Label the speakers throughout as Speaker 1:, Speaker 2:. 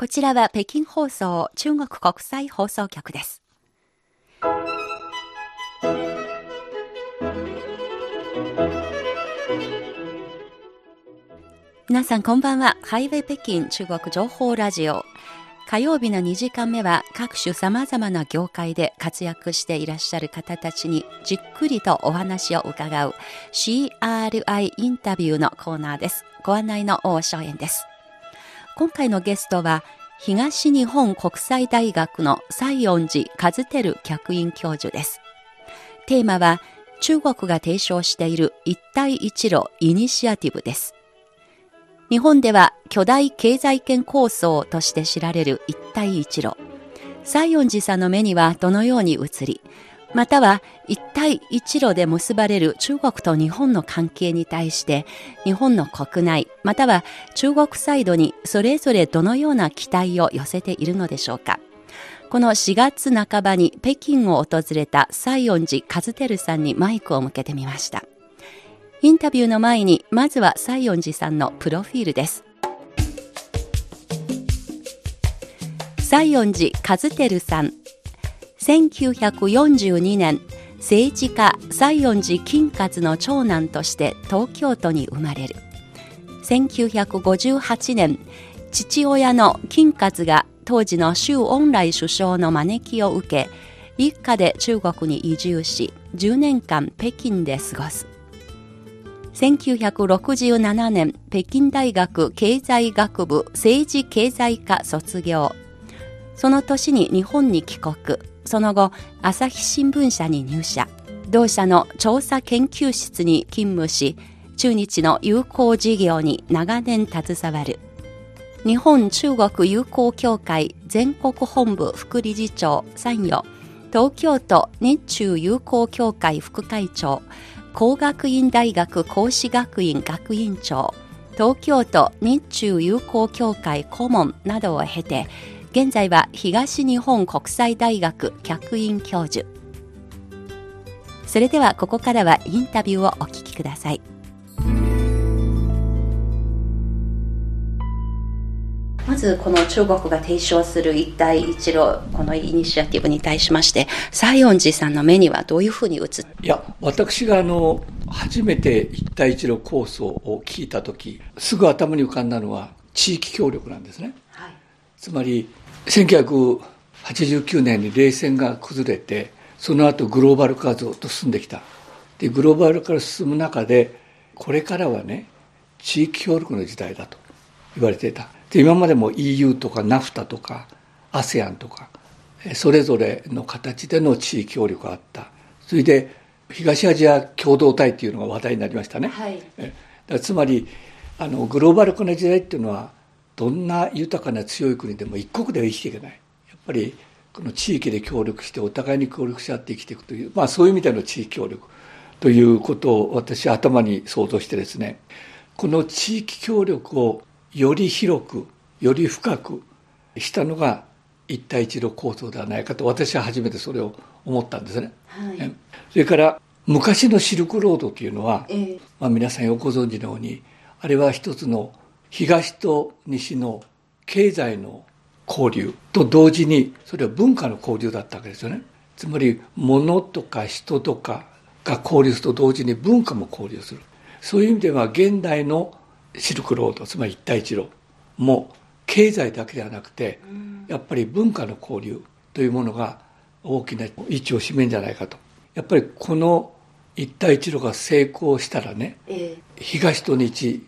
Speaker 1: こちらは北京放送中国国際放送局です。皆さんこんばんは。ハイウェイ北京中国情報ラジオ。火曜日の2時間目は各種様々な業界で活躍していらっしゃる方たちにじっくりとお話を伺う CRI インタビューのコーナーです。ご案内の大正円です。今回のゲストは東日本国際大学の西園寺和照客員教授です。テーマは中国が提唱している一帯一路イニシアティブです。日本では巨大経済圏構想として知られる一帯一路。西園寺さんの目にはどのように映り、または一帯一路で結ばれる中国と日本の関係に対して日本の国内または中国サイドにそれぞれどのような期待を寄せているのでしょうか。この4月半ばに北京を訪れた西園寺和照さんにマイクを向けてみました。インタビューの前にまずは西園寺さんのプロフィールです。西園寺和照さん1942年政治家西園寺金勝の長男として東京都に生まれる。1958年父親の金勝が当時の周恩来首相の招きを受け一家で中国に移住し10年間北京で過ごす。1967年北京大学経済学部政治経済科卒業。その年に日本に帰国。その後、朝日新聞社に入社。同社の調査研究室に勤務し、中日の友好事業に長年携わる。日本中国友好協会全国本部副理事長参与、東京都日中友好協会副会長、工学院大学講師学院学院長、東京都日中友好協会顧問などを経て、現在は東日本国際大学客員教授。それではここからはインタビューをお聞きください。まずこの中国が提唱する一帯一路このイニシアティブに対しまして西園寺さんの目にはどういうふうに映って
Speaker 2: いや私があの初めて一帯一路構想を聞いた時すぐ頭に浮かんだのは地域協力なんですね、はい、つまり1989年に冷戦が崩れてその後グローバル化がずっと進んできた。でグローバル化が進む中でこれからはね地域協力の時代だと言われていた。で今までも EU とか NAFTA とか ASEAN とかそれぞれの形での地域協力があった。それで東アジア共同体っていうのが話題になりましたね、はい、つまりあのグローバル化の時代っていうのはどんな豊かな強い国でも一国では生きていけない。やっぱりこの地域で協力してお互いに協力し合って生きていくというまあそういう意味での地域協力ということを私は頭に想像してですね。この地域協力をより広くより深くしたのが一帯一路構想ではないかと私は初めてそれを思ったんですね。はい、それから昔のシルクロードというのは、えー、まあ、皆さんよくご存知のようにあれは一つの東と西の経済の交流と同時にそれは文化の交流だったわけですよね。つまり物とか人とかが交流すると同時に文化も交流する。そういう意味では現代のシルクロードつまり一帯一路も経済だけではなくてやっぱり文化の交流というものが大きな位置を占めるんじゃないかと。やっぱりこの一帯一路が成功したらね、東と日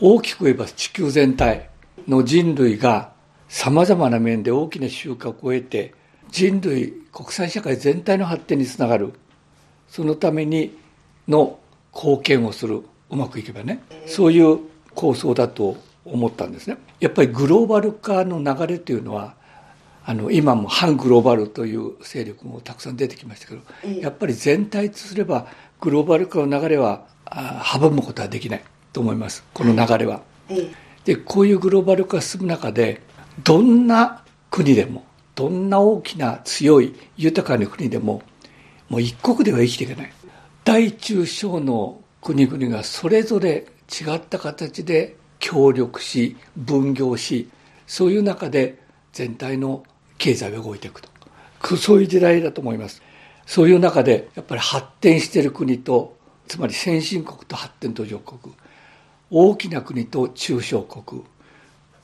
Speaker 2: 大きく言えば地球全体の人類がさまざまな面で大きな収穫を得て人類国際社会全体の発展につながる。そのためにの貢献をする。うまくいけばね。そういう構想だと思ったんですね。やっぱりグローバル化の流れというのはあの今も反グローバルという勢力もたくさん出てきましたけどやっぱり全体とすればグローバル化の流れは阻むことはできないと思いますこの流れは。でこういうグローバル化が進む中でどんな国でもどんな大きな強い豊かな国でももう一国では生きていけない。大中小の国々がそれぞれ違った形で協力し分業しそういう中で全体の経済が動いていくと。そういう時代だと思います。そういう中でやっぱり発展している国とつまり先進国と発展途上国大きな国と中小国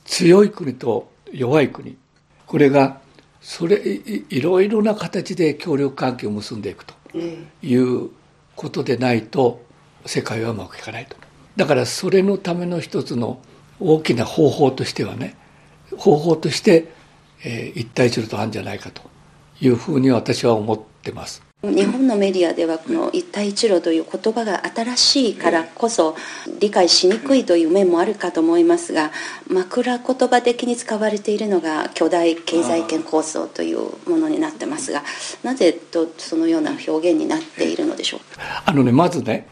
Speaker 2: 強い国と弱い国これがそれいろいろな形で協力関係を結んでいくということでないと世界はうまくいかないと。だからそれのための一つの大きな方法としてはね方法として、えー、一帯一路とあるんじゃないかというふうに私は思ってます
Speaker 1: 日本のメディアではこの一帯一路という言葉が新しいからこそ理解しにくいという面もあるかと思いますが枕言葉的に使われているのが巨大経済圏構想というものになってますがなぜとそのような表現になっているのでしょう
Speaker 2: あのねまずね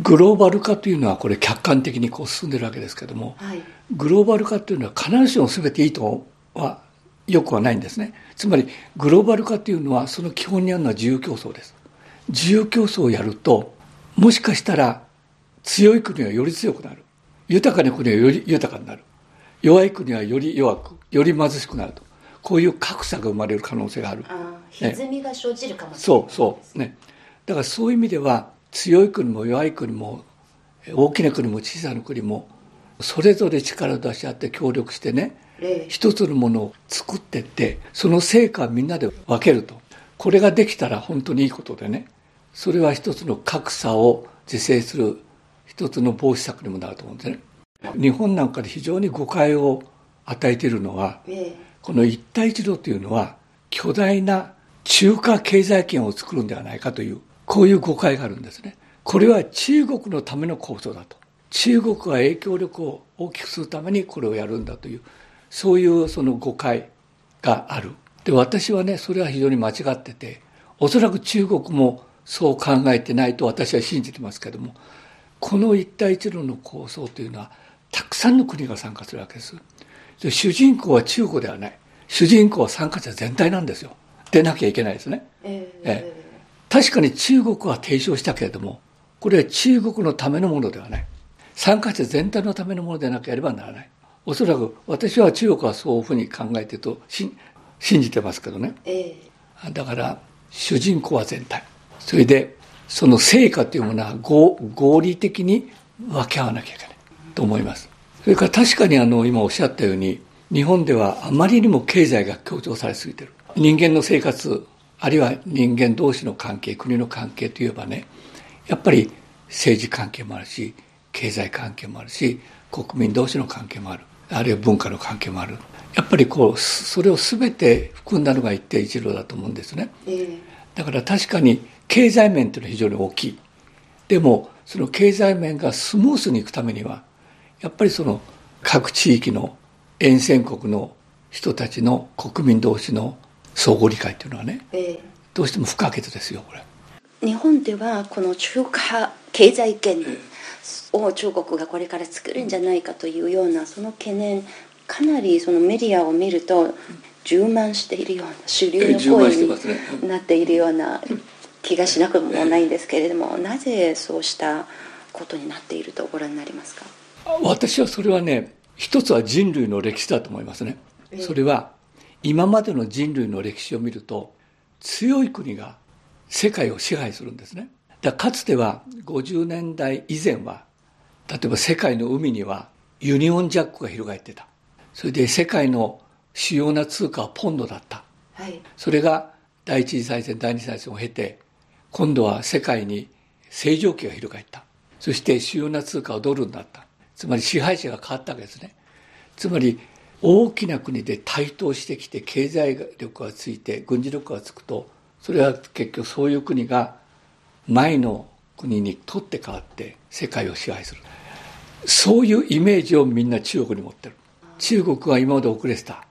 Speaker 2: グローバル化というのはこれ客観的にこう進んでるわけですけども、はい、グローバル化というのは必ずしも全ていいとはよくはないんですね。つまりグローバル化というのはその基本にあるのは自由競争です。自由競争をやるともしかしたら強い国はより強くなる。豊かな国はより豊かになる。弱い国はより弱くより貧しくなると。こういう格差が生まれる可能性がある。
Speaker 1: 歪みが生じるかも
Speaker 2: しれない、ね、そうそう。ね。だからそういう意味では強い国も弱い国も大きな国も小さな国もそれぞれ力を出し合って協力してね一つのものを作ってってその成果をみんなで分けると。これができたら本当にいいことでね。それは一つの格差を是正する一つの防止策にもなると思うんですね。日本なんかで非常に誤解を与えているのは、この一帯一路というのは巨大な中華経済圏を作るんではないかというこういう誤解があるんですね。これは中国のための構想だと。中国は影響力を大きくするためにこれをやるんだというそういうその誤解がある。で私はねそれは非常に間違ってておそらく中国もそう考えてないと私は信じてますけどもこの一帯一路の構想というのはたくさんの国が参加するわけです。で主人公は中国ではない。主人公は参加者全体なんですよ。でなきゃいけないですね、えー、え。確かに中国は提唱したけれどもこれは中国のためのものではない。参加者全体のためのものでなければならないおそらく私は中国はそういうふうに考えてると信じてますけどね、えー、だから主人公は全体。それでその成果というものは合理的に分け合わなきゃいけないと思います。それから確かにあの今おっしゃったように日本ではあまりにも経済が強調されすぎてる。人間の生活あるいは人間同士の関係国の関係といえばねやっぱり政治関係もあるし経済関係もあるし国民同士の関係もあるあるいは文化の関係もある。やっぱりこうそれを全て含んだのが一定一路だと思うんですね、えー、だから確かに経済面というのは非常に大きい。でもその経済面がスムースにいくためにはやっぱりその各地域の沿線国の人たちの国民同士の相互理解っていうのはね、えー、どうしても不可欠ですよこれ。
Speaker 1: 日本ではこの中華経済圏を中国がこれから作るんじゃないかというようなその懸念かなりそのメディアを見ると充満しているような主流の声になっているような気がしなくもないんですけれどもなぜそうしたことになっているとご覧になりますか？
Speaker 2: 私はそれはね一つは人類の歴史だと思いますね。それは今までの人類の歴史を見ると強い国が世界を支配するんですねだかつては50年代以前は例えば世界の海にはユニオンジャックが広がってた。それで世界の主要な通貨はポンドだった、はい、それが第一次大戦第二次大戦を経て今度は世界に正常期が広がった。そして主要な通貨はドルになった。つまり支配者が変わったわけですね。つまり大きな国で台頭してきて経済力がついて軍事力がつくとそれは結局そういう国が前の国に取って代わって世界を支配する。そういうイメージをみんな中国に持ってる。中国は今まで遅れてた、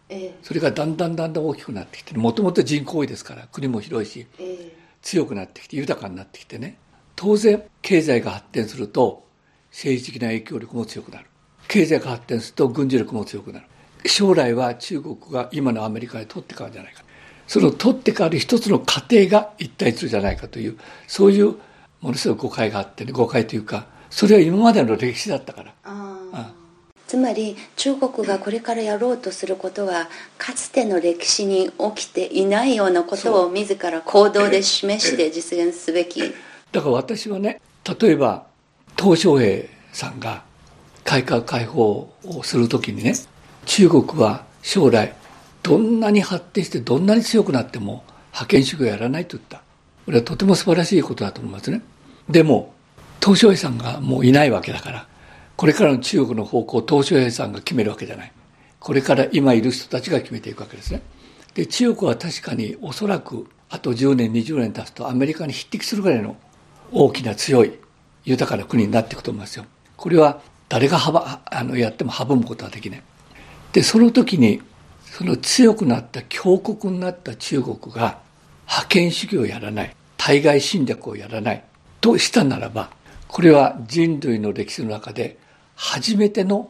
Speaker 2: それがだんだんだんだん大きくなってきてもともと人口多いですから国も広いし、強くなってきて豊かになってきてね。当然経済が発展すると政治的な影響力も強くなる。経済が発展すると軍事力も強くなる。将来は中国が今のアメリカに取って代わるんじゃないかその取って代わる一つの過程が一体するじゃないかというそういうものすごい誤解があってね誤解というかそれは今までの歴史だったから。
Speaker 1: つまり中国がこれからやろうとすることはかつての歴史に起きていないようなことを自ら行動で示して実現すべき。
Speaker 2: だから私はね例えば鄧小平さんが改革開放をするときにね中国は将来どんなに発展してどんなに強くなっても覇権主義をやらないと言った。これはとても素晴らしいことだと思いますね。でも鄧小平さんがもういないわけだからこれからの中国の方向を鄧小平さんが決めるわけじゃない。これから今いる人たちが決めていくわけですね。で中国は確かにおそらくあと10年20年経つとアメリカに匹敵するぐらいの大きな強い豊かな国になっていくと思いますよ。これは誰がはあのやっても阻むことはできない。でその時にその強くなった強国になった中国が覇権主義をやらない対外侵略をやらないとしたならばこれは人類の歴史の中で初めての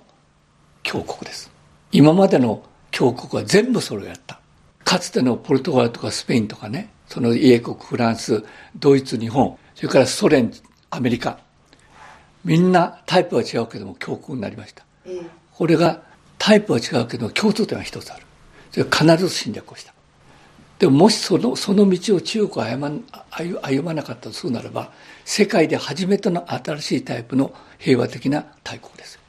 Speaker 2: 強国です。今までの強国は全部それをやった。かつてのポルトガルとかスペインとかね、その英国、フランス、ドイツ、日本、それからソ連、アメリカ、みんなタイプは違うけども強国になりました。これがタイプは違うけど共通点は一つある。必ず侵略をした。でももしそのその道を中国は歩まなかったとするならば世界で初めての新しいタイプの平和的な大国です。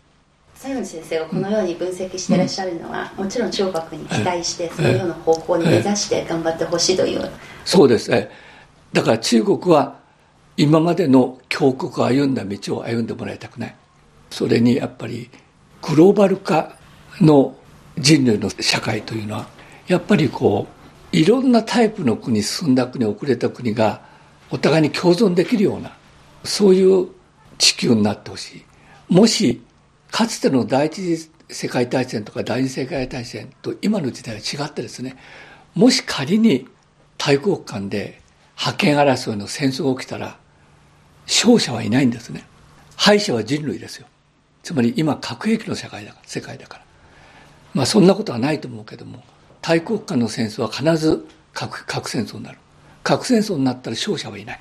Speaker 1: 西園先生がこのように分析していらっしゃるのは、うん、もちろん中国に期待してそのような方向に目指して頑張ってほしいという、ええ、
Speaker 2: そうです。ねだから中国は今までの強国を歩んだ道を歩んでもらいたくない。それにやっぱりグローバル化の人類の社会というのはやっぱりこういろんなタイプの国進んだ国遅れた国がお互いに共存できるようなそういう地球になってほしい。もしかつての第一次世界大戦とか第二次世界大戦と今の時代は違ってですね。もし仮に大国間で覇権争いの戦争が起きたら勝者はいないんですね。敗者は人類ですよ。つまり今核兵器の世界だから世界だから。まあそんなことはないと思うけども大国間の戦争は必ず核核戦争になる。核戦争になったら勝者はいない。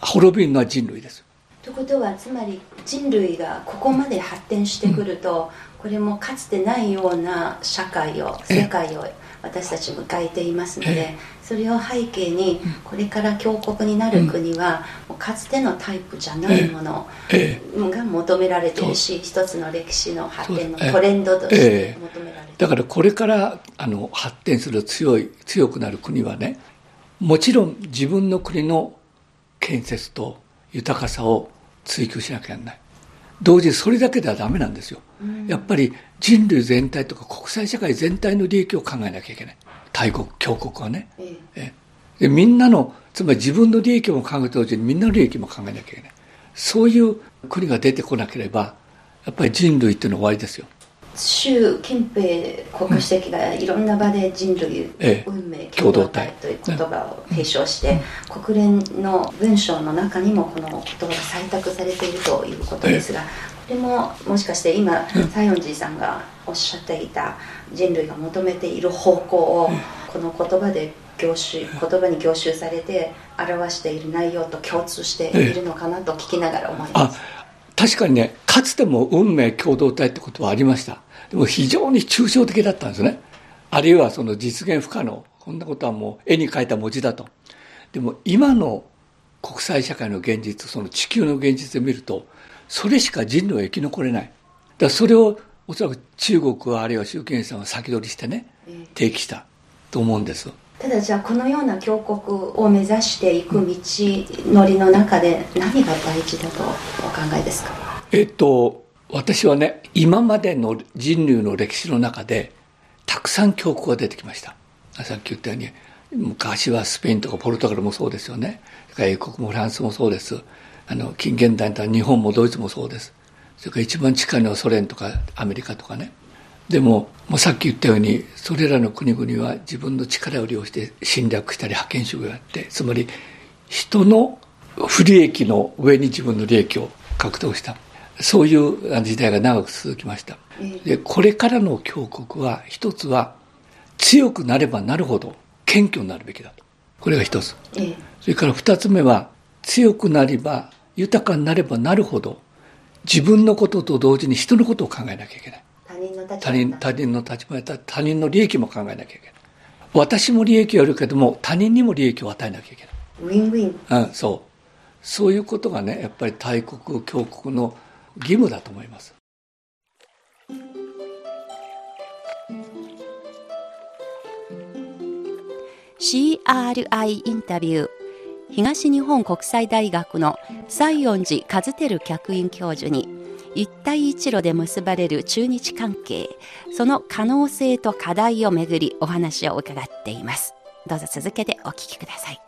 Speaker 2: 滅びるのは人類です。
Speaker 1: ということはつまり人類がここまで発展してくると、うん、これもかつてないような社会を世界を私たち迎えていますのでそれを背景にこれから強国になる国はかつてのタイプじゃないものが求められているし一つの歴史の発展のトレンドとして求められている
Speaker 2: だからこれからあの発展する強い強くなる国はねもちろん自分の国の建設と豊かさを追求しなきゃならない。同時にそれだけではダメなんですよ、うん、やっぱり人類全体とか国際社会全体の利益を考えなきゃいけない。大国強国はね、ええ。でみんなのつまり自分の利益も考えてほしいみんなの利益も考えなきゃいけない。そういう国が出てこなければやっぱり人類っていうのは終わりですよ
Speaker 1: 習近平国家主席がいろんな場で人類運命共同体という言葉を提唱して、国連の文章の中にもこの言葉が採択されているということですが、これももしかして今西園寺さんがおっしゃっていた人類が求めている方向をこの言葉で凝集言葉に凝集されて表している内容と共通しているのかなと聞きながら思います。
Speaker 2: 確かにね、かつても運命共同体ってことはありました。でも非常に抽象的だったんですね。あるいはその実現不可能。こんなことはもう絵に描いた文字だと。でも今の国際社会の現実、その地球の現実で見ると、それしか人類は生き残れない。だからそれをおそらく中国あるいは習近平さんは先取りしてね、提起したと思うんです。
Speaker 1: ただじゃあこのような強国を目指していく道のりの中で何が大事だとお考えですか？
Speaker 2: えっと私はね今までの人類の歴史の中でたくさん強国が出てきました。さっき言ったように昔はスペインとかポルトガルもそうですよね。英国もフランスもそうです。あの近現代だったら日本もドイツもそうです。それから一番近いのはソ連とかアメリカとかね。でももうさっき言ったようにそれらの国々は自分の力を利用して侵略したり覇権主義をやってつまり人の不利益の上に自分の利益を獲得した。そういう時代が長く続きました。で、これからの強国は、一つは、強くなればなるほど謙虚になるべきだと。これが一つ。それから二つ目は、強くなれば、豊かになればなるほど、自分のことと同時に人のことを考えなきゃいけない。他人他人の立場やったら他人の利益も考えなきゃいけない私も利益を得るけども他人にも利益を与えなきゃいけ
Speaker 1: ないウィンウィ
Speaker 2: ン、うん、そうそういうことがねやっぱり大国強国の義務だと思います。
Speaker 1: CRI インタビュー東日本国際大学の西園寺和輝客員教授に一帯一路で結ばれる中日関係その可能性と課題をめぐりお話を伺っています。どうぞ続けてお聞きください。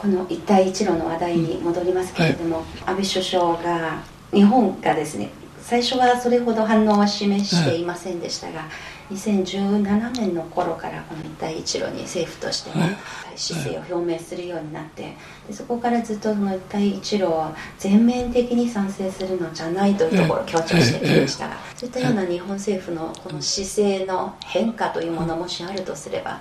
Speaker 1: この一帯一路の話題に戻りますけれども、はい、安倍首相が日本がですね最初はそれほど反応は示していませんでしたが、はい2017年の頃からこの一帯一路に政府としても姿勢を表明するようになってでそこからずっとその一帯一路は全面的に賛成するのじゃないというところを強調してきましたがそういったような日本政府のこの姿勢の変化というものもしあるとすれば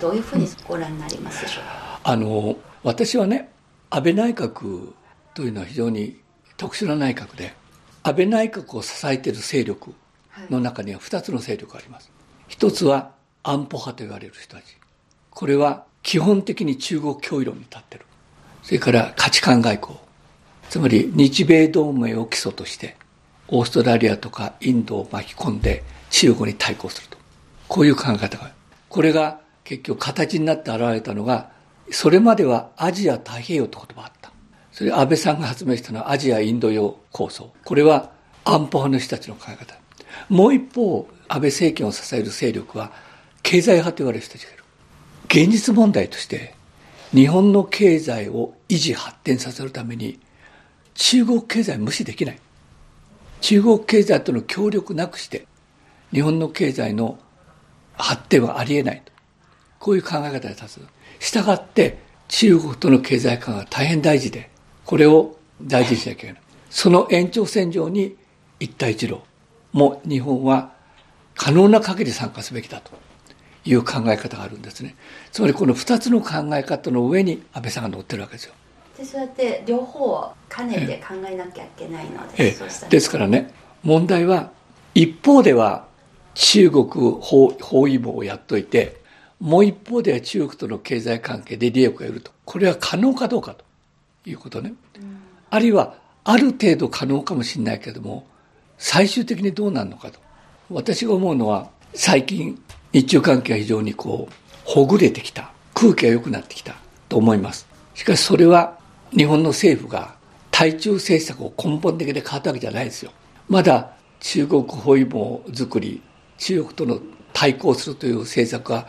Speaker 1: どういうふうにご覧になりますでしょうか？
Speaker 2: あの私はね安倍内閣というのは非常に特殊な内閣で安倍内閣を支えている勢力の中には2つの勢力があります。一つは安保派と言われる人たち。これは基本的に中国脅威論に立ってる。それから価値観外交。つまり日米同盟を基礎として、オーストラリアとかインドを巻き込んで中国に対抗すると。こういう考え方がある。これが結局形になって現れたのが、それまではアジア太平洋という言葉があった。それ安倍さんが発明したのはアジアインド洋構想。これは安保派の人たちの考え方。もう一方、安倍政権を支える勢力は、経済派と言われる人たちがいる。現実問題として、日本の経済を維持発展させるために、中国経済無視できない。中国経済との協力なくして、日本の経済の発展はありえないと。こういう考え方で立つ。したがって、中国との経済化が大変大事で、これを大事にしなきゃいけない。その延長線上に一帯一路。も日本は可能な限り参加すべきだという考え方があるんですね。つまりこの2つの考え方の上に安倍さんが乗ってるわけですよ。
Speaker 1: でそうやって両方を兼ねて考えなきゃいけないので、え
Speaker 2: え、ですからね問題は一方では中国包包囲網をやっといてもう一方では中国との経済関係で利益を得るとこれは可能かどうかということね、あるいはある程度可能かもしれないけれども最終的にどうなるのかと。私が思うのは、最近、日中関係が非常にこう、ほぐれてきた。空気が良くなってきたと思います。しかしそれは、日本の政府が対中政策を根本的に変わったわけじゃないですよ。まだ中国包囲網作り、中国との対抗するという政策は、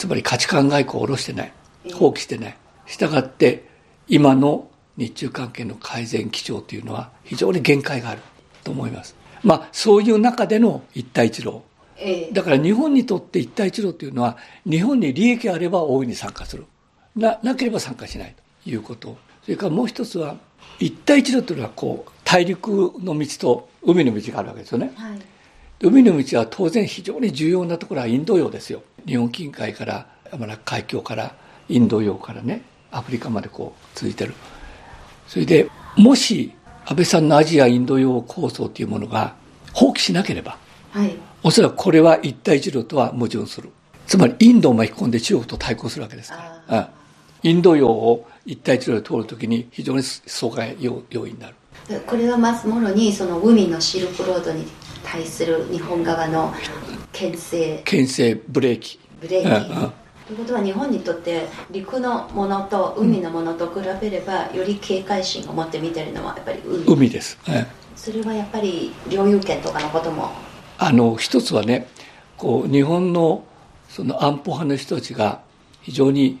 Speaker 2: つまり価値観外交を下ろしてない。放棄してない。したがって、今の日中関係の改善基調というのは非常に限界があると思います。まあ、そういう中での一帯一路。だから日本にとって一帯一路というのは、日本に利益があれば大いに参加する。な、なければ参加しないということ。それからもう一つは、一帯一路というのは、こう、大陸の道と海の道があるわけですよね。はい、海の道は当然非常に重要なところはインド洋ですよ。日本近海から、まあ、海峡から、インド洋からね、アフリカまでこう続いてる。それで、もし安倍さんのアジアインド洋構想というものが放棄しなければ、はい、おそらくこれは一帯一路とは矛盾する。つまりインドを巻き込んで中国と対抗するわけですから。インド洋を一帯一路で通るときに非常に阻害要因になる。
Speaker 1: これはますもろにその海のシルクロードに対する日本側の牽制。
Speaker 2: 牽制ブレーキ。
Speaker 1: ブレーキ。うんうん。ということは日本にとって陸のものと海のものと比べれば、より警戒心を持って見てるのはやっぱり海。
Speaker 2: 海です、
Speaker 1: はい、それはやっぱり領有権とかのことも。
Speaker 2: あの一つはねこう日本のその安保派の人たちが非常に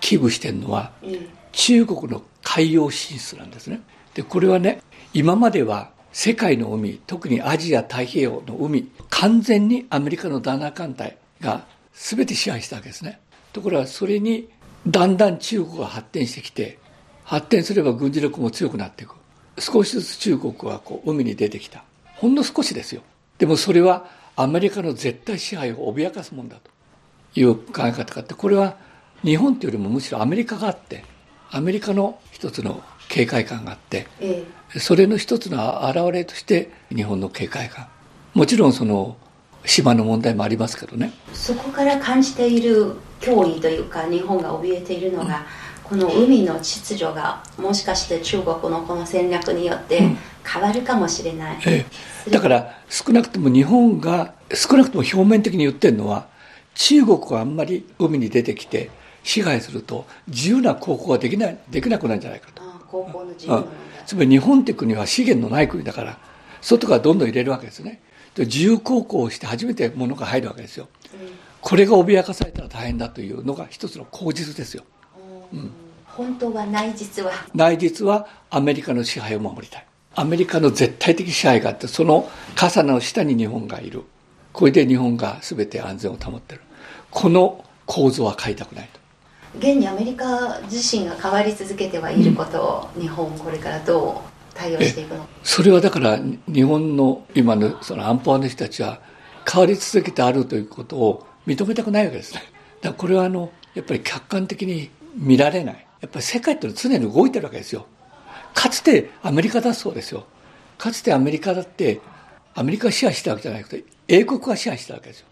Speaker 2: 危惧してるのは、うん、中国の海洋進出なんですね。でこれはね今までは世界の海特にアジア太平洋の海完全にアメリカのダナ艦隊が全て支配したわけですね。ところがそれにだんだん中国が発展してきて発展すれば軍事力も強くなっていく。少しずつ中国はこう海に出てきた。ほんの少しですよ。でもそれはアメリカの絶対支配を脅かすもんだと。いう考え方があってこれは日本というよりもむしろアメリカがあってアメリカの一つの警戒感があって、それの一つの表れとして日本の警戒感。もちろんその島の問題もありますけどね。
Speaker 1: そこから感じている脅威というか日本が怯えているのが、この海の秩序がもしかして中国のこの戦略によって変わるかもしれない、
Speaker 2: ええ、だから少なくとも日本が少なくとも表面的に言ってるのは中国があんまり海に出てきて支配すると自由な航行ができないできなくなるんじゃないかと
Speaker 1: 航行の自由の
Speaker 2: つまり日本って国は資源のない国だから外からどんどん入れるわけですね。自由航行をして初めて物が入るわけですよ、うん、これが脅かされたら大変だというのが一つの口実ですよ、
Speaker 1: うん、本当は内実は。
Speaker 2: 内実はアメリカの支配を守りたい。アメリカの絶対的支配があってその傘の下に日本がいる。これで日本が全て安全を保ってる。この構造は変えたくないと
Speaker 1: 現にアメリカ自身が変わり続けてはいることを、日本これからどう対応していくの
Speaker 2: それはだから日本の今のその安保派の人たちは変わり続けてあるということを認めたくないわけですね。だからこれはあのやっぱり客観的に見られない。やっぱり世界ってのは常に動いてるわけですよ。かつてアメリカだそうですよ。かつてアメリカだってアメリカが支配したわけじゃなくて英国が支配したわけですよ、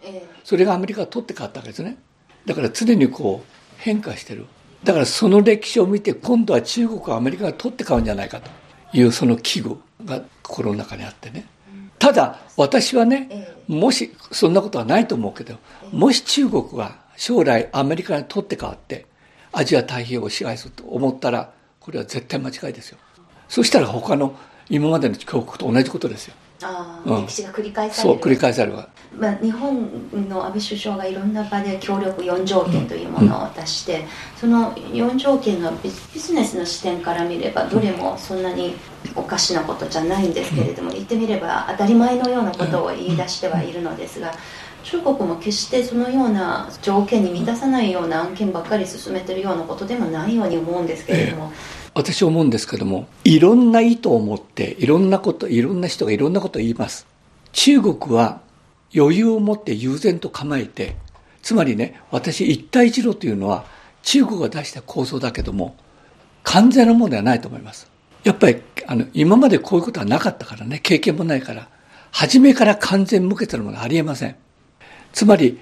Speaker 2: それがアメリカが取って変わったわけですね。だから常にこう変化してる。だからその歴史を見て今度は中国はアメリカが取って変わるんじゃないかというその危惧が心の中にあってね。ただ私はねもしそんなことはないと思うけどもし中国が将来アメリカに取って変わってアジア太平洋を支配すると思ったらこれは絶対間違いですよ。そしたら他の今までの強国と同じことですよ
Speaker 1: ああ、うん、歴史が繰り返され
Speaker 2: る。そう繰り返されるわ、
Speaker 1: まあ、日本の安倍首相がいろんな場で協力4条件というものを出して、うん、その4条件のビジネスの視点から見ればどれもそんなにおかしなことじゃないんですけれども、言ってみれば当たり前のようなことを言い出してはいるのですが中国も決してそのような条件に満たさないような案件ばっかり進めてるようなことでもないように思うんですけれども。
Speaker 2: 私思うんですけども、いろんな意図を持って、いろんなこと、いろんな人がいろんなことを言います。中国は余裕を持って悠然と構えて、つまりね、私一帯一路というのは中国が出した構想だけども、完全なものではないと思います。やっぱり、あの、今までこういうことはなかったからね、経験もないから、初めから完全無欠なものはありえません。つまり、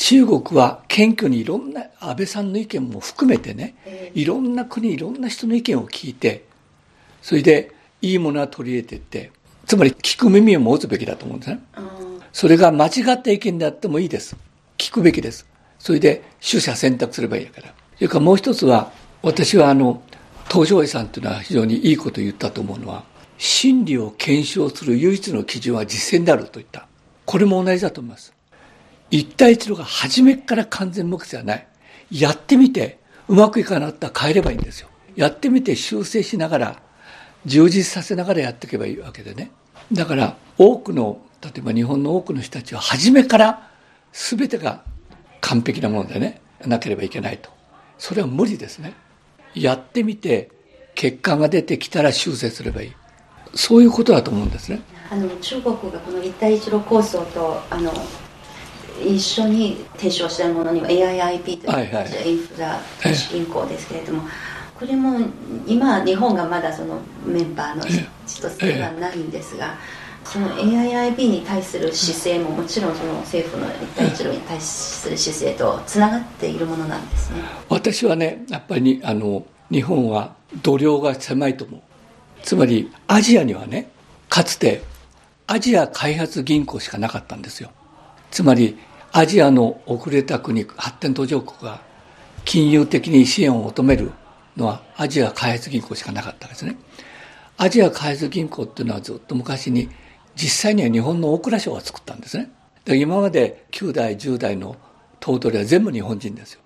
Speaker 2: 中国は謙虚にいろんな安倍さんの意見も含めてね、いろんな国いろんな人の意見を聞いてそれでいいものは取り入れていってつまり聞く耳を持つべきだと思うんですね、それが間違った意見であってもいいです。聞くべきです。それで取捨選択すればいいから。それからもう一つは私はあの東條さんというのは非常にいいことを言ったと思うのは真理を検証する唯一の基準は実践であると言った。これも同じだと思います一対一路が初めから完全無欠ではない。やってみて、うまくいかなかったら変えればいいんですよ。やってみて修正しながら、充実させながらやっていけばいいわけでね。だから、多くの、例えば日本の多くの人たちは初めから全てが完璧なものでね、なければいけないと。それは無理ですね。やってみて、結果が出てきたら修正すればいい。そういうことだと思うんですね。
Speaker 1: あの中国がこの一帯一路構想とあの一緒に提唱したものには AIIP という、はいはい、インフラ投資銀行ですけれども、これも今日本がまだそのメンバーの一つではないんですが、その AIIB に対する姿勢ももちろんその政府の一帯一路に対する姿勢とつながっているものなんですね。
Speaker 2: 私はねやっぱりあの日本は度量が狭いと思う。つまりアジアにはねかつてアジア開発銀行しかなかったんですよ。つまりアジアの遅れた国、発展途上国が金融的に支援を求めるのはアジア開発銀行しかなかったですね。アジア開発銀行っていうのはずっと昔に実際には日本の大蔵省が作ったんですね。で今まで9代、10代の頭取は全部日本人ですよ。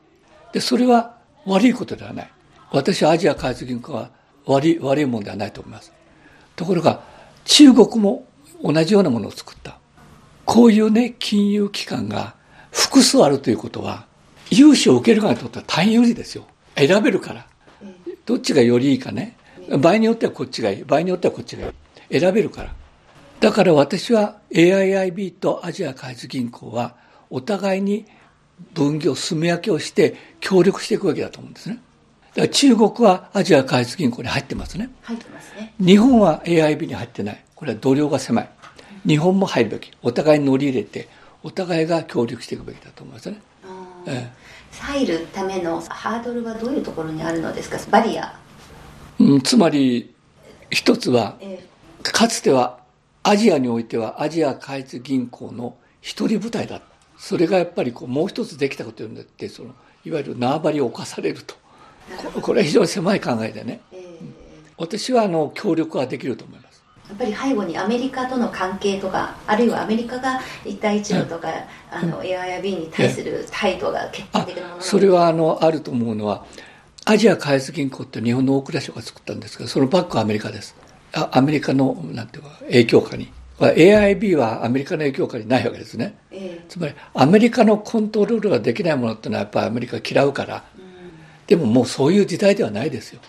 Speaker 2: で、それは悪いことではない。私はアジア開発銀行は悪い、悪いものではないと思います。ところが、中国も同じようなものを作った。こういうね、金融機関が複数あるということは、融資を受ける側にとっては大変有利ですよ。選べるから。どっちがよりいいかね。場合によってはこっちがいい。場合によってはこっちがいい。選べるから。だから私は AIIB とアジア開発銀行はお互いに分業、住み分けをして協力していくわけだと思うんですね。だから中国はアジア開発銀行に入ってますね。
Speaker 1: 入ってますね。
Speaker 2: 日本は AIB に入ってない。これは度量が狭い。日本も入るべき。お互いに乗り入れて、お互いが協力していくべきだと思いますね。
Speaker 1: ええ、入るためのハードルはどういうところにあるのですか？バリア。
Speaker 2: うん、つまり、一つは、ええ、かつてはアジアにおいてはアジア開発銀行の一人部隊だ。それがやっぱりこうもう一つできたことによって、その、いわゆる縄張りを侵されると。これは非常に狭い考えでね。えー、私はあの協力はできると思います。
Speaker 1: やっぱり背後にアメリカとの関係とかあるいはアメリカが一帯一路とか、あの AIB に対する態度が決定的なもの。
Speaker 2: それはあのあると思うのはアジア開発銀行って日本の大蔵省が作ったんですけどそのバックはアメリカです。あアメリカのなんていうか影響下に。AIB はアメリカの影響下にないわけですね、えー、つまりアメリカのコントロールができないものっていうのはやっぱりアメリカ嫌うから、うん、でももうそういう時代ではないですよ。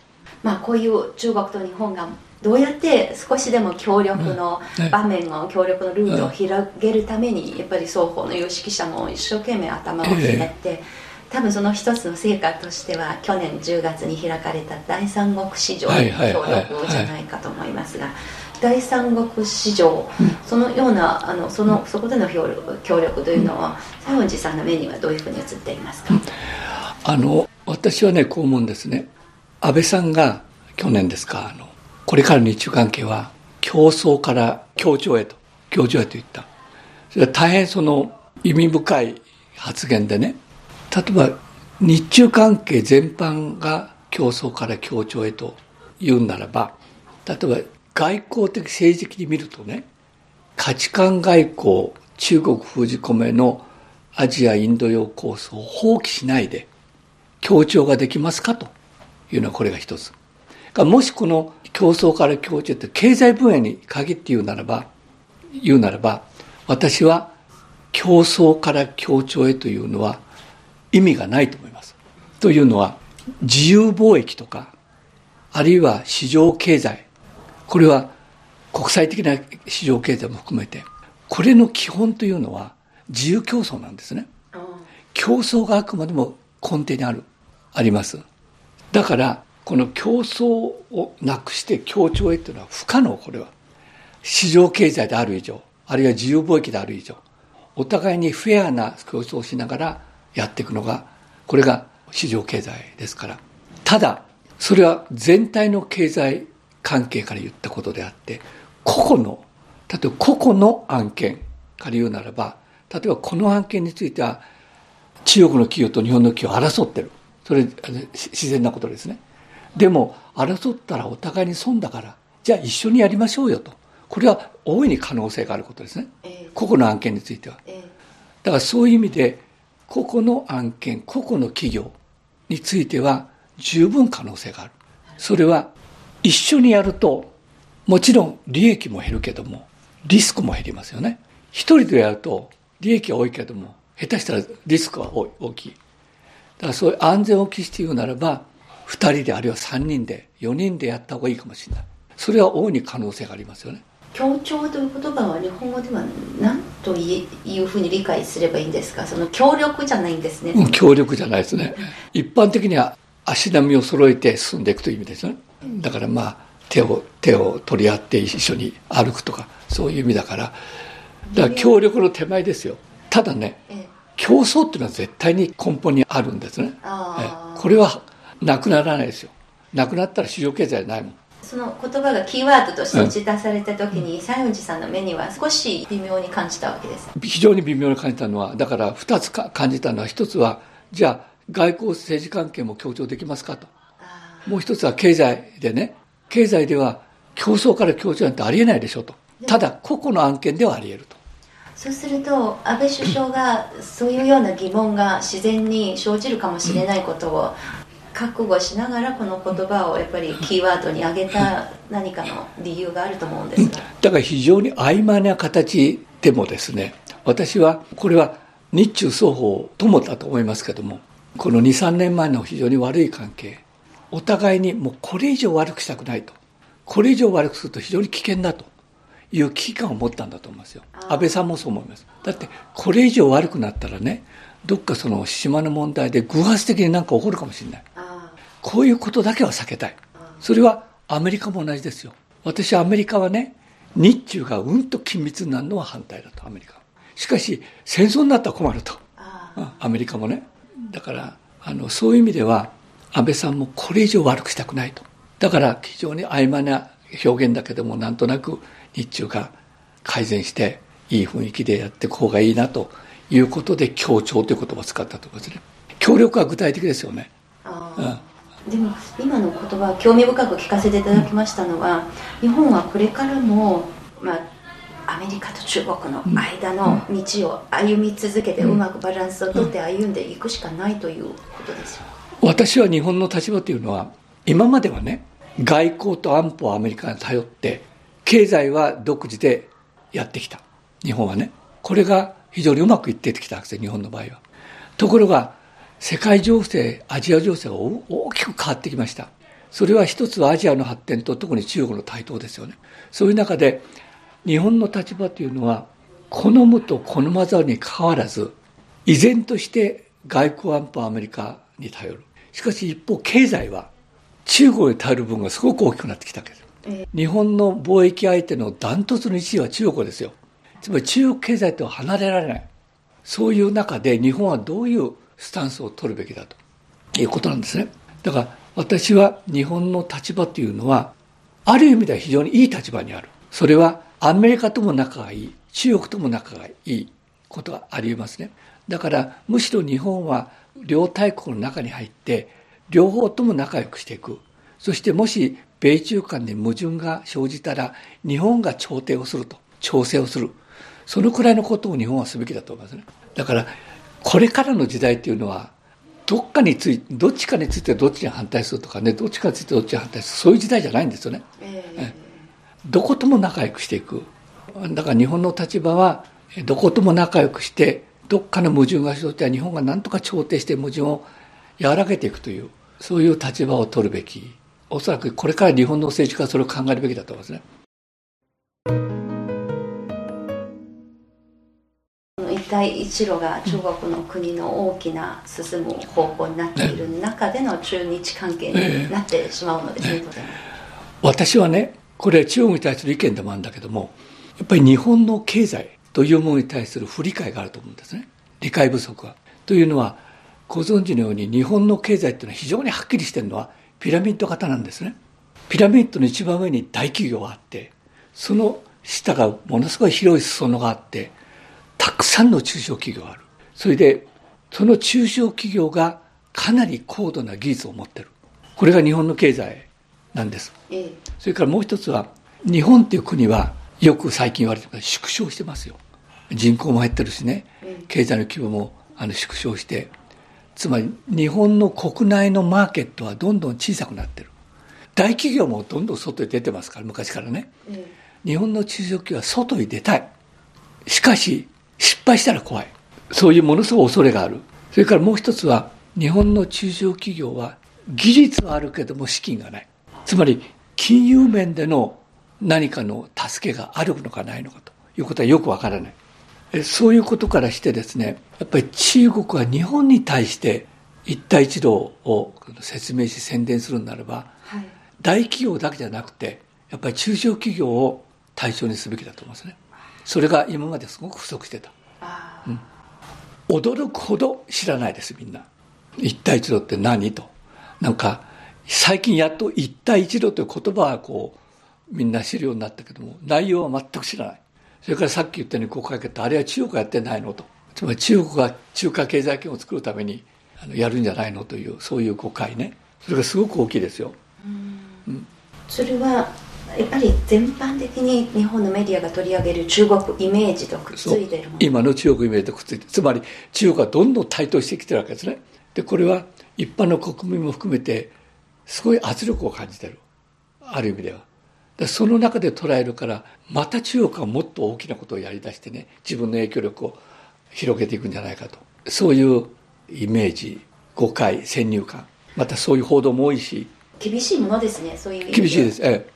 Speaker 1: まあこういう中国と日本がどうやって少しでも協力の場面を、協力のルートを広げるためにやっぱり双方の有識者も一生懸命頭をひねって、多分その一つの成果としては去年10月に開かれた第三国市場の協力じゃないかと思いますが。第三国市場、そのようなあのそのそこでの協力協力というのは西園寺さんの目にはどういうふうに映っていますか？
Speaker 2: あの私はねこう思うんですね。安倍さんが去年ですかあのこれからの日中関係は競争から協調へと、協調へと言った。それは大変その意味深い発言でね、例えば日中関係全般が競争から協調へと言うならば、例えば外交的政治的に見るとね、価値観外交、中国封じ込めのアジア・インド洋構想を放棄しないで協調ができますかというのはこれが一つ。もしこの競争から協調って経済分野に限って言うならば、言うならば、私は競争から協調へというのは意味がないと思います。というのは、自由貿易とか、あるいは市場経済、これは国際的な市場経済も含めて、これの基本というのは自由競争なんですね。競争があくまでも根底にある、あります。だから、この競争をなくして協調へというのは不可能、これは。市場経済である以上、あるいは自由貿易である以上、お互いにフェアな競争をしながらやっていくのが、これが市場経済ですから。ただ、それは全体の経済関係から言ったことであって、個々の、例えば個々の案件から言うならば、例えばこの案件については、中国の企業と日本の企業を争ってる。それ、自然なことですね。でも争ったらお互いに損だからじゃあ一緒にやりましょうよと。これは大いに可能性があることですね、えー、個々の案件については、えー、だからそういう意味で個々の案件個々の企業については十分可能性がある。それは一緒にやるともちろん利益も減るけどもリスクも減りますよね。一人でやると利益は多いけども下手したらリスクは大きい。だからそういう安全を期して言うならば2人であるいは3人で4人でやった方がいいかもしれない。それは大いに可能性がありますよね。
Speaker 1: 協調という言葉は日本語では何というふうに理解すればいいんですか？その協力じゃないんですね、
Speaker 2: うん、協力じゃないですね。一般的には足並みを揃えて進んでいくという意味ですね。だからまあ手を手を取り合って一緒に歩くとかそういう意味だから。だから協力の手前ですよ。ただね、競争っていうのは絶対に根本にあるんですね。これはなくならないですよ。なくなったら市場経済ないもん。
Speaker 1: その言葉がキーワードとして打ち出された時に、西園寺さんの目には少し微妙に感じたわけです。
Speaker 2: 非常に微妙に感じたのはだから2つか感じたのは1つはじゃあ外交政治関係も強調できますかと。もう1つは経済でね。経済では競争から協調なんてありえないでしょと。ただ個々の案件ではありえると。
Speaker 1: そうすると安倍首相がそういうような疑問が自然に生じるかもしれないことを覚悟しながらこの言葉をやっぱりキーワードに挙げた何かの理由があると思うんですが。
Speaker 2: だから非常に曖昧な形でもですね私はこれは日中双方ともだと思いますけどもこの23年前の非常に悪い関係お互いにもうこれ以上悪くしたくないとこれ以上悪くすると非常に危険だという危機感を持ったんだと思いますよ。安倍さんもそう思います。だってこれ以上悪くなったらねどっかその島の問題で偶発的になんか起こるかもしれないこういうことだけは避けたい。それはアメリカも同じですよ。私はアメリカはね、日中がうんと緊密になるのは反対だと、アメリカ。しかし、戦争になったら困ると。アメリカもね。だから、あの、そういう意味では、安倍さんもこれ以上悪くしたくないと。だから非常に曖昧な表現だけども、なんとなく日中が改善して、いい雰囲気でやっていく方がいいなということで、協調という言葉を使ったと思いますね。協力は具体的ですよね。
Speaker 1: うん、でも今の言葉興味深く聞かせていただきましたのは、うん、日本はこれからも、まあ、アメリカと中国の間の道を歩み続けて、うまくバランスをとって歩んでいくしかないということですよ、
Speaker 2: 私は日本の立場というのは今まではね外交と安保をアメリカに頼って経済は独自でやってきた。日本はね。これが非常にうまくいってきたわけです日本の場合は。ところが世界情勢アジア情勢が大きく変わってきました。それは一つはアジアの発展と特に中国の台頭ですよね。そういう中で日本の立場というのは好むと好まざるにかかわらず依然として外交安保アメリカに頼る。しかし一方経済は中国に頼る分がすごく大きくなってきたわけです。日本の貿易相手のダントツの1位は中国ですよ。つまり中国経済とは離れられない。そういう中で日本はどういうスタンスを取るべきだということなんですね。だから私は日本の立場というのは、ある意味では非常にいい立場にある。それはアメリカとも仲がいい、中国とも仲がいいことがあり得ますね。だからむしろ日本は両大国の中に入って両方とも仲良くしていくそしてもし米中間で矛盾が生じたら日本が調停をすると調整をするそのくらいのことを日本はすべきだと思いますね。だからこれからの時代っていうのはどっかについどっちかについてどっちに反対するとかねどっちかについてどっちに反対するそういう時代じゃないんですよね、えー、どことも仲良くしていく。だから日本の立場はどことも仲良くしてどっかの矛盾が生じては日本が何とか調停して矛盾を和らげていくというそういう立場を取るべき。おそらくこれから日本の政治家はそれを考えるべきだと思いますね。
Speaker 1: 帯一路が中国の国の大きな進む方向になっている中での中日関係になってしまうのですね、
Speaker 2: 私はねこれは中国に対する意見でもあるんだけどもやっぱり日本の経済というものに対する不理解があると思うんですね。理解不足は。というのは、ご存知のように日本の経済っていうのは非常にはっきりしてるのはピラミッド型なんですね。ピラミッドの一番上に大企業があって、その下がものすごい広い裾野があって、たくさんの中小企業がある。それで、その中小企業がかなり高度な技術を持ってる。これが日本の経済なんです。それからもう一つは、日本っていう国はよく最近言われてます縮小してますよ。人口も減ってるしね、経済の規模もあの縮小して、つまり日本の国内のマーケットはどんどん小さくなってる。大企業もどんどん外に出てますから、昔からね。日本の中小企業は外に出たい。しかし、失敗したら怖い。そういうものすごい恐れがある。それからもう一つは、日本の中小企業は技術はあるけども資金がない。つまり、金融面での何かの助けがあるのかないのかということはよくわからない。そういうことからしてですね、やっぱり中国は日本に対して一帯一路を説明し宣伝するならば、はい、大企業だけじゃなくて、やっぱり中小企業を対象にすべきだと思いますね。それが今まですごく不足してた。うん、驚くほど知らないです、みんな。一帯一路って何と。なんか、最近やっと一帯一路という言葉はこう、みんな知るようになったけども、内容は全く知らない。それからさっき言ったように国会決定、あれは中国がやってないのと。つまり中国が中華経済圏を作るためにあのやるんじゃないのという、そういう誤解ね。それがすごく大きいですよ。
Speaker 1: うん、それはやっぱり全般的に日本のメディアが取り上げる中国イメージとくっついてる
Speaker 2: 今の中国イメージとくっついてつまり中国はどんどん台頭してきてるわけですね。でこれは一般の国民も含めてすごい圧力を感じてる。ある意味では。その中で捉えるからまた中国はもっと大きなことをやりだしてね自分の影響力を広げていくんじゃないかと。そういうイメージ誤解先入観。またそういう報道も多いし。
Speaker 1: 厳しいものですね。そういう
Speaker 2: 厳しいです。ええ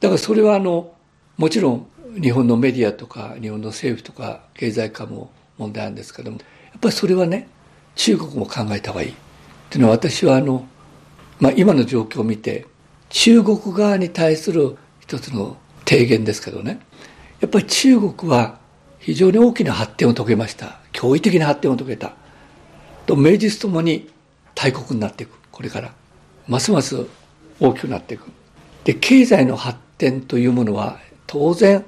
Speaker 2: だからそれはあのもちろん日本のメディアとか日本の政府とか経済家も問題なんですけどもやっぱりそれはね中国も考えた方がいい。っていうのは私はあのまあ、今の状況を見て中国側に対する一つの提言ですけどね。やっぱり中国は非常に大きな発展を遂げました。驚異的な発展を遂げた。と名実ともに大国になっていく。これから。ますます大きくなっていく。で経済の発展というものは当然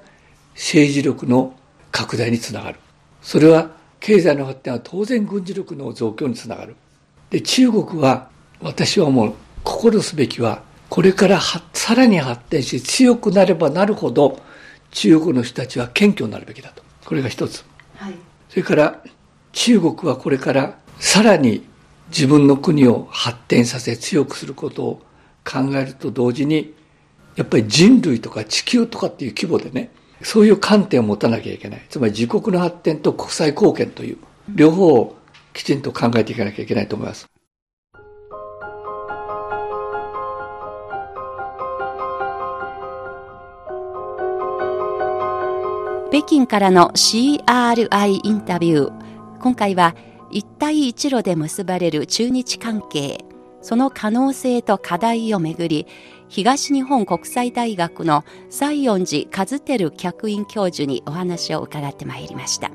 Speaker 2: 政治力の拡大につながる。それは経済の発展は当然軍事力の増強につながる。で中国は私はもう心すべきはこれからさらに発展し強くなればなるほど中国の人たちは謙虚になるべきだと。これが一つ、はい、それから中国はこれからさらに自分の国を発展させ強くすることを考えると同時にやっぱり人類とか地球とかっていう規模でねそういう観点を持たなきゃいけない。つまり自国の発展と国際貢献という両方をきちんと考えていかなきゃいけないと思います。
Speaker 1: 北京からの CRI インタビュー。今回は一帯一路で結ばれる中日関係。その可能性と課題をめぐり東日本国際大学の西園寺和照客員教授にお話を伺ってまいりました。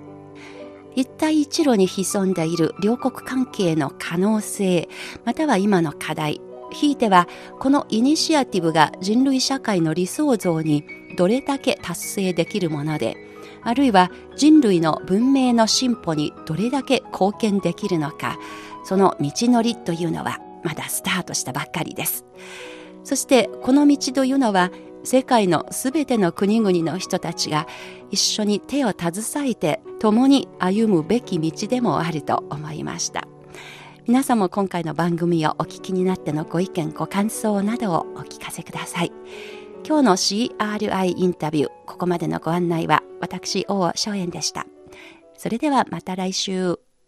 Speaker 1: 一帯一路に潜んでいる両国関係の可能性または今の課題ひいてはこのイニシアティブが人類社会の理想像にどれだけ達成できるものであるいは人類の文明の進歩にどれだけ貢献できるのかその道のりというのはまだスタートしたばっかりです。そしてこの道というのは世界のすべての国々の人たちが一緒に手を携えて共に歩むべき道でもあると思いました。皆さんも今回の番組をお聞きになってのご意見ご感想などをお聞かせください。今日の CRI インタビューここまでのご案内は私大正円でした。それではまた来週。